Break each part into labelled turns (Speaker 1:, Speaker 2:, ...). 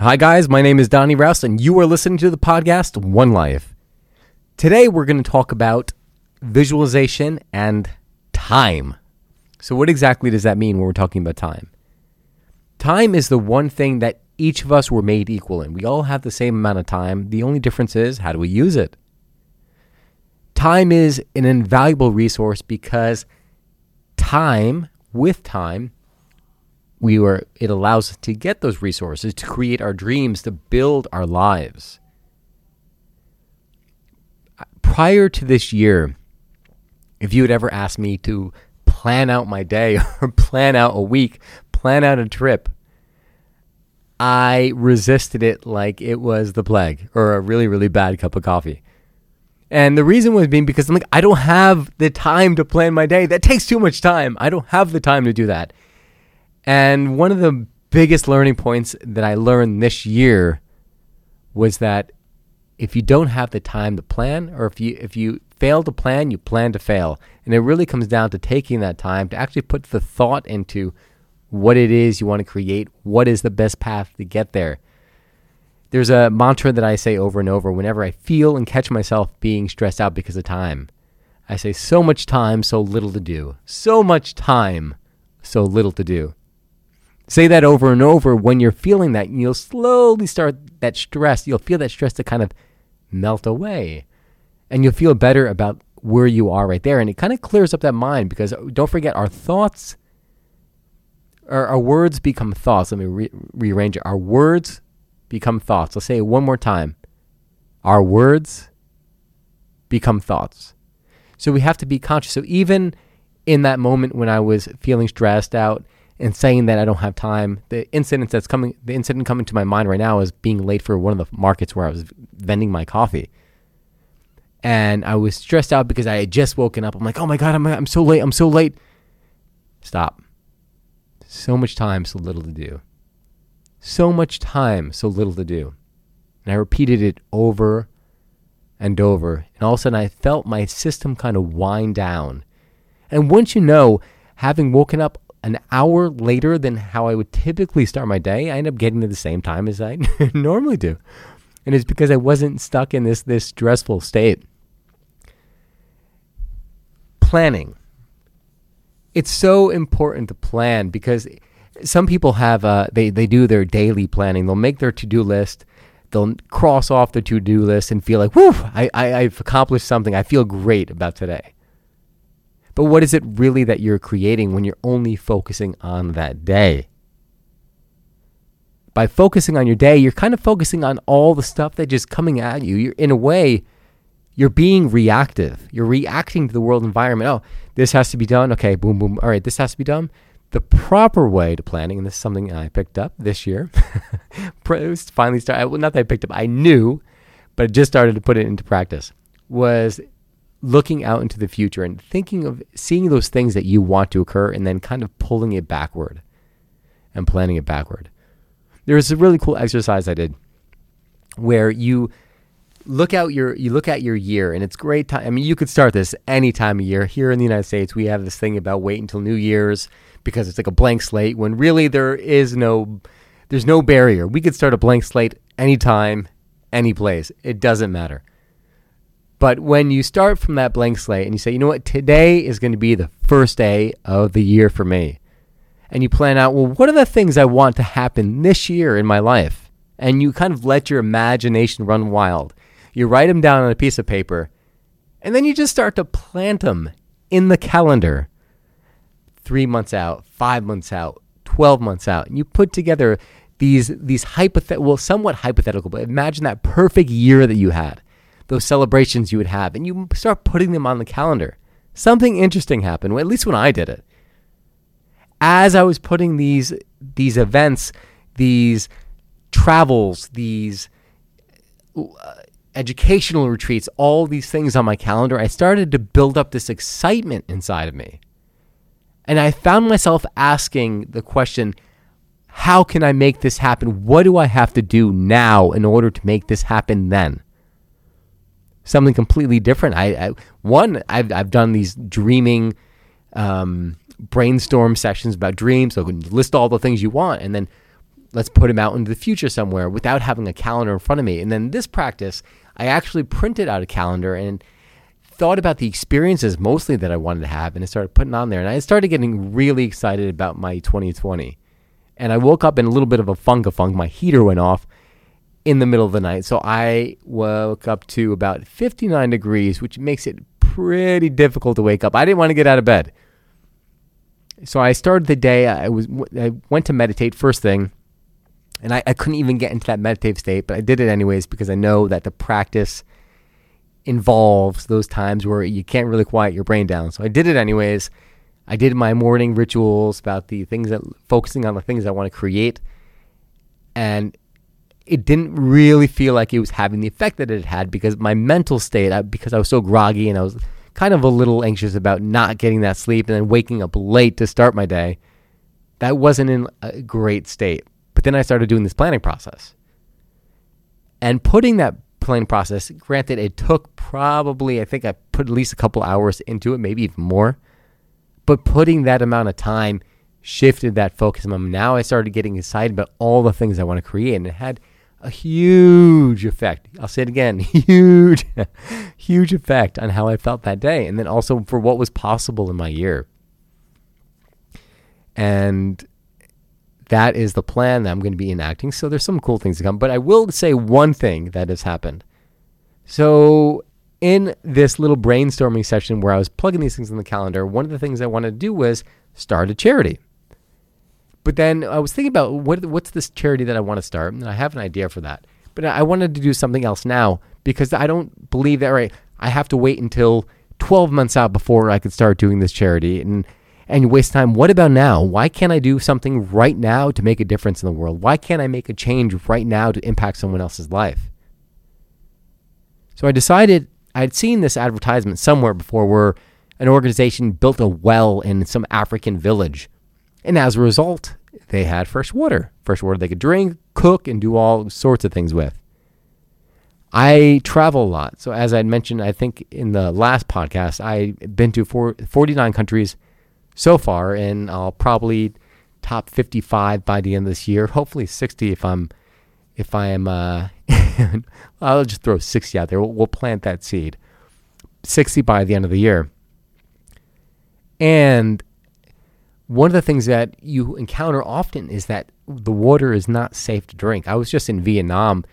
Speaker 1: Hi, guys. My name is Donny Raus, and you are listening to the podcast One Life. Today, we're going to talk about visualization and time. So, what exactly does that mean when we're talking about time? Time is the one thing that each of us were made equal in. We all have the same amount of time. The only difference is how do we use it? Time is an invaluable resource because time, with time, we were it allows us to get those resources to create our dreams to build our lives. Prior to this year if you had ever asked me to plan out my day or plan out a week plan out a trip i resisted it like it was the plague or a really really bad cup of coffee. And the reason was being because i'm like i don't have the time to plan my day. That takes too much time. I don't have the time to do that and one of the biggest learning points that I learned this year was that if you don't have the time to plan, or if you if you fail to plan, you plan to fail. And it really comes down to taking that time to actually put the thought into what it is you want to create, what is the best path to get there. There's a mantra that I say over and over whenever I feel and catch myself being stressed out because of time. I say, so much time, so little to do. So much time, so little to do. Say that over and over when you're feeling that, and you'll slowly start that stress. You'll feel that stress to kind of melt away. And you'll feel better about where you are right there. And it kind of clears up that mind because oh, don't forget, our thoughts, our, our words become thoughts. Let me re- rearrange it. Our words become thoughts. Let's say it one more time. Our words become thoughts. So we have to be conscious. So even in that moment when I was feeling stressed out, and saying that I don't have time. The incident that's coming, the incident coming to my mind right now is being late for one of the markets where I was vending my coffee. And I was stressed out because I had just woken up. I'm like, oh my God, I'm, I'm so late. I'm so late. Stop. So much time, so little to do. So much time, so little to do. And I repeated it over and over. And all of a sudden, I felt my system kind of wind down. And once you know, having woken up an hour later than how I would typically start my day, I end up getting to the same time as I normally do. And it's because I wasn't stuck in this this stressful state. Planning. It's so important to plan because some people have uh, they they do their daily planning. They'll make their to do list. They'll cross off their to do list and feel like, "Whoo! I, I I've accomplished something. I feel great about today." But what is it really that you're creating when you're only focusing on that day? By focusing on your day, you're kind of focusing on all the stuff that's just coming at you. You're in a way, you're being reactive. You're reacting to the world environment. Oh, this has to be done. Okay, boom, boom. All right, this has to be done. The proper way to planning, and this is something I picked up this year. finally started. Well, not that I picked up. I knew, but I just started to put it into practice. Was looking out into the future and thinking of seeing those things that you want to occur and then kind of pulling it backward and planning it backward. There was a really cool exercise I did where you look out your you look at your year and it's great time I mean you could start this any time of year. Here in the United States we have this thing about wait until New Year's because it's like a blank slate when really there is no there's no barrier. We could start a blank slate anytime, any place. It doesn't matter. But when you start from that blank slate and you say, you know what, today is going to be the first day of the year for me, and you plan out, well, what are the things I want to happen this year in my life? And you kind of let your imagination run wild. You write them down on a piece of paper, and then you just start to plant them in the calendar three months out, five months out, 12 months out. And you put together these, these hypothetical, well, somewhat hypothetical, but imagine that perfect year that you had those celebrations you would have, and you start putting them on the calendar. Something interesting happened, at least when I did it. As I was putting these these events, these travels, these uh, educational retreats, all these things on my calendar, I started to build up this excitement inside of me. And I found myself asking the question, how can I make this happen? What do I have to do now in order to make this happen then? Something completely different. I, I one I've I've done these dreaming um, brainstorm sessions about dreams. So list all the things you want, and then let's put them out into the future somewhere without having a calendar in front of me. And then this practice, I actually printed out a calendar and thought about the experiences mostly that I wanted to have and I started putting on there. And I started getting really excited about my 2020. And I woke up in a little bit of a funk a funk. My heater went off in the middle of the night. So I woke up to about 59 degrees, which makes it pretty difficult to wake up. I didn't want to get out of bed. So I started the day. I was I went to meditate first thing, and I, I couldn't even get into that meditative state, but I did it anyways because I know that the practice involves those times where you can't really quiet your brain down. So I did it anyways. I did my morning rituals about the things that focusing on the things I want to create, and it didn't really feel like it was having the effect that it had because my mental state, I, because I was so groggy and I was kind of a little anxious about not getting that sleep and then waking up late to start my day, that wasn't in a great state. But then I started doing this planning process. And putting that planning process, granted, it took probably, I think I put at least a couple hours into it, maybe even more. But putting that amount of time shifted that focus. Now I started getting excited about all the things I want to create. And it had a huge effect. I'll say it again huge, huge effect on how I felt that day. And then also for what was possible in my year. And that is the plan that I'm going to be enacting. So there's some cool things to come. But I will say one thing that has happened. So in this little brainstorming session where I was plugging these things in the calendar, one of the things I wanted to do was start a charity. But then I was thinking about what what's this charity that I want to start, and I have an idea for that. But I wanted to do something else now because I don't believe that right. I have to wait until 12 months out before I could start doing this charity and and waste time. What about now? Why can't I do something right now to make a difference in the world? Why can't I make a change right now to impact someone else's life? So I decided I'd seen this advertisement somewhere before where an organization built a well in some African village and as a result, they had fresh water, fresh water they could drink, cook, and do all sorts of things with. I travel a lot. So, as I mentioned, I think in the last podcast, I've been to four, 49 countries so far, and I'll probably top 55 by the end of this year. Hopefully, 60 if I'm if I am. Uh, I'll just throw 60 out there. We'll, we'll plant that seed. 60 by the end of the year. And one of the things that you encounter often is that the water is not safe to drink. I was just in Vietnam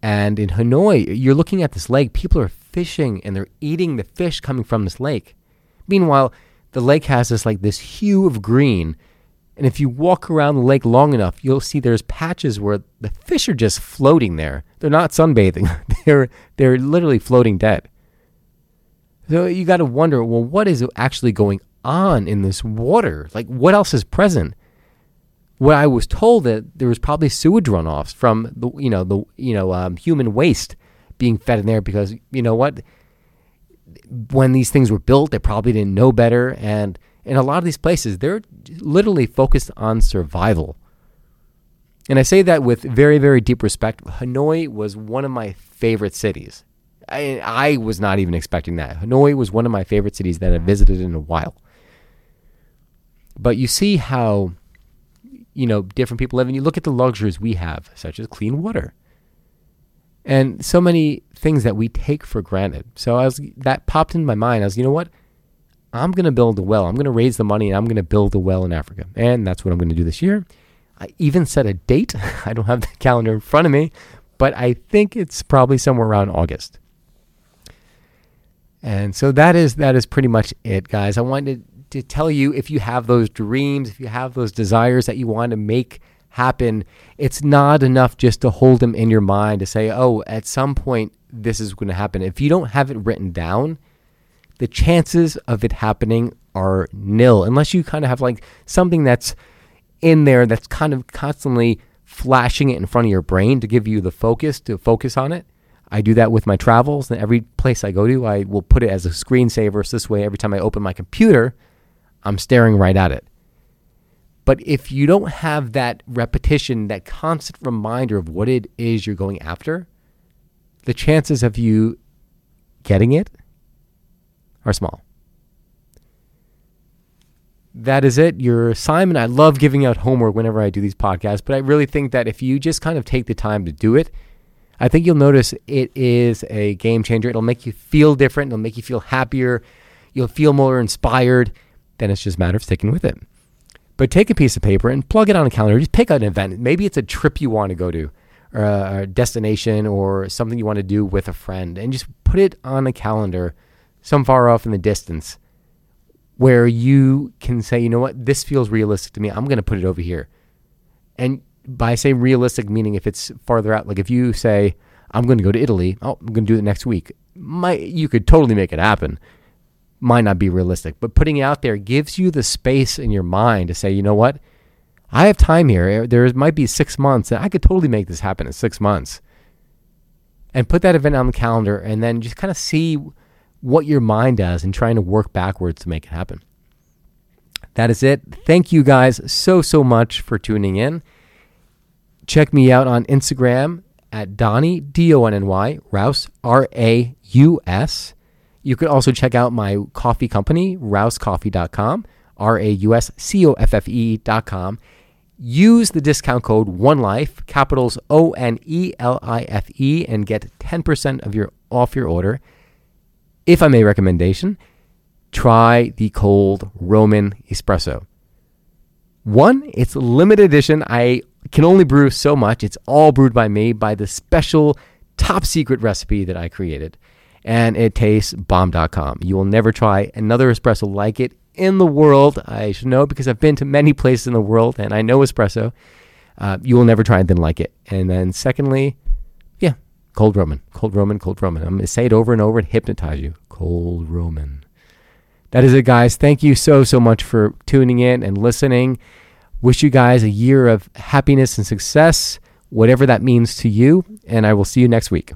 Speaker 1: and in Hanoi, you're looking at this lake, people are fishing and they're eating the fish coming from this lake. Meanwhile, the lake has this like this hue of green. And if you walk around the lake long enough, you'll see there's patches where the fish are just floating there. They're not sunbathing. they're they're literally floating dead. So you got to wonder, well, what is actually going on in this water? Like, what else is present? Well, I was told that there was probably sewage runoffs from the, you know, the, you know, um, human waste being fed in there because you know what? When these things were built, they probably didn't know better, and in a lot of these places, they're literally focused on survival. And I say that with very, very deep respect. Hanoi was one of my favorite cities. I, I was not even expecting that. Hanoi was one of my favorite cities that I visited in a while. But you see how, you know, different people live, and you look at the luxuries we have, such as clean water, and so many things that we take for granted. So I was that popped in my mind. I was, you know what? I'm going to build a well. I'm going to raise the money, and I'm going to build a well in Africa, and that's what I'm going to do this year. I even set a date. I don't have the calendar in front of me, but I think it's probably somewhere around August. And so that is that is pretty much it, guys. I wanted to tell you if you have those dreams, if you have those desires that you want to make happen, it's not enough just to hold them in your mind to say, oh, at some point this is going to happen. If you don't have it written down, the chances of it happening are nil unless you kind of have like something that's in there that's kind of constantly flashing it in front of your brain to give you the focus to focus on it. I do that with my travels, and every place I go to, I will put it as a screensaver. So this way, every time I open my computer, I'm staring right at it. But if you don't have that repetition, that constant reminder of what it is you're going after, the chances of you getting it are small. that is it. Your assignment. I love giving out homework whenever I do these podcasts, but I really think that if you just kind of take the time to do it, I think you'll notice it is a game changer. It'll make you feel different. It'll make you feel happier. You'll feel more inspired. Then it's just a matter of sticking with it. But take a piece of paper and plug it on a calendar. Just pick an event. Maybe it's a trip you want to go to, or a destination, or something you want to do with a friend, and just put it on a calendar, some far off in the distance, where you can say, you know what, this feels realistic to me. I'm going to put it over here. And by saying realistic, meaning if it's farther out, like if you say, I'm going to go to Italy, oh, I'm going to do it next week. My, you could totally make it happen might not be realistic, but putting it out there gives you the space in your mind to say, you know what? I have time here. Eh, there might be six months, and I could totally make this happen in six months. And put that event on the calendar, and then just kind of see what your mind does and trying to work backwards to make it happen. That is it. Thank you guys so, so much for tuning in. Check me out on Instagram at Donny, D O N N Y, Raus, R A U S. You can also check out my coffee company, rauscoffee.com, R A U S C O F F E.com. Use the discount code ONELIFE, capitals O N E L I F E, and get 10% of your off your order. If I may recommendation, try the cold Roman espresso. One, it's limited edition. I can only brew so much. It's all brewed by me by the special top secret recipe that I created and it tastes bomb.com. You will never try another espresso like it in the world. I should know because I've been to many places in the world and I know espresso. Uh, you will never try anything like it. And then, secondly, yeah, cold Roman, cold Roman, cold Roman. I'm going to say it over and over and hypnotize you. Cold Roman. That is it, guys. Thank you so, so much for tuning in and listening. Wish you guys a year of happiness and success, whatever that means to you. And I will see you next week.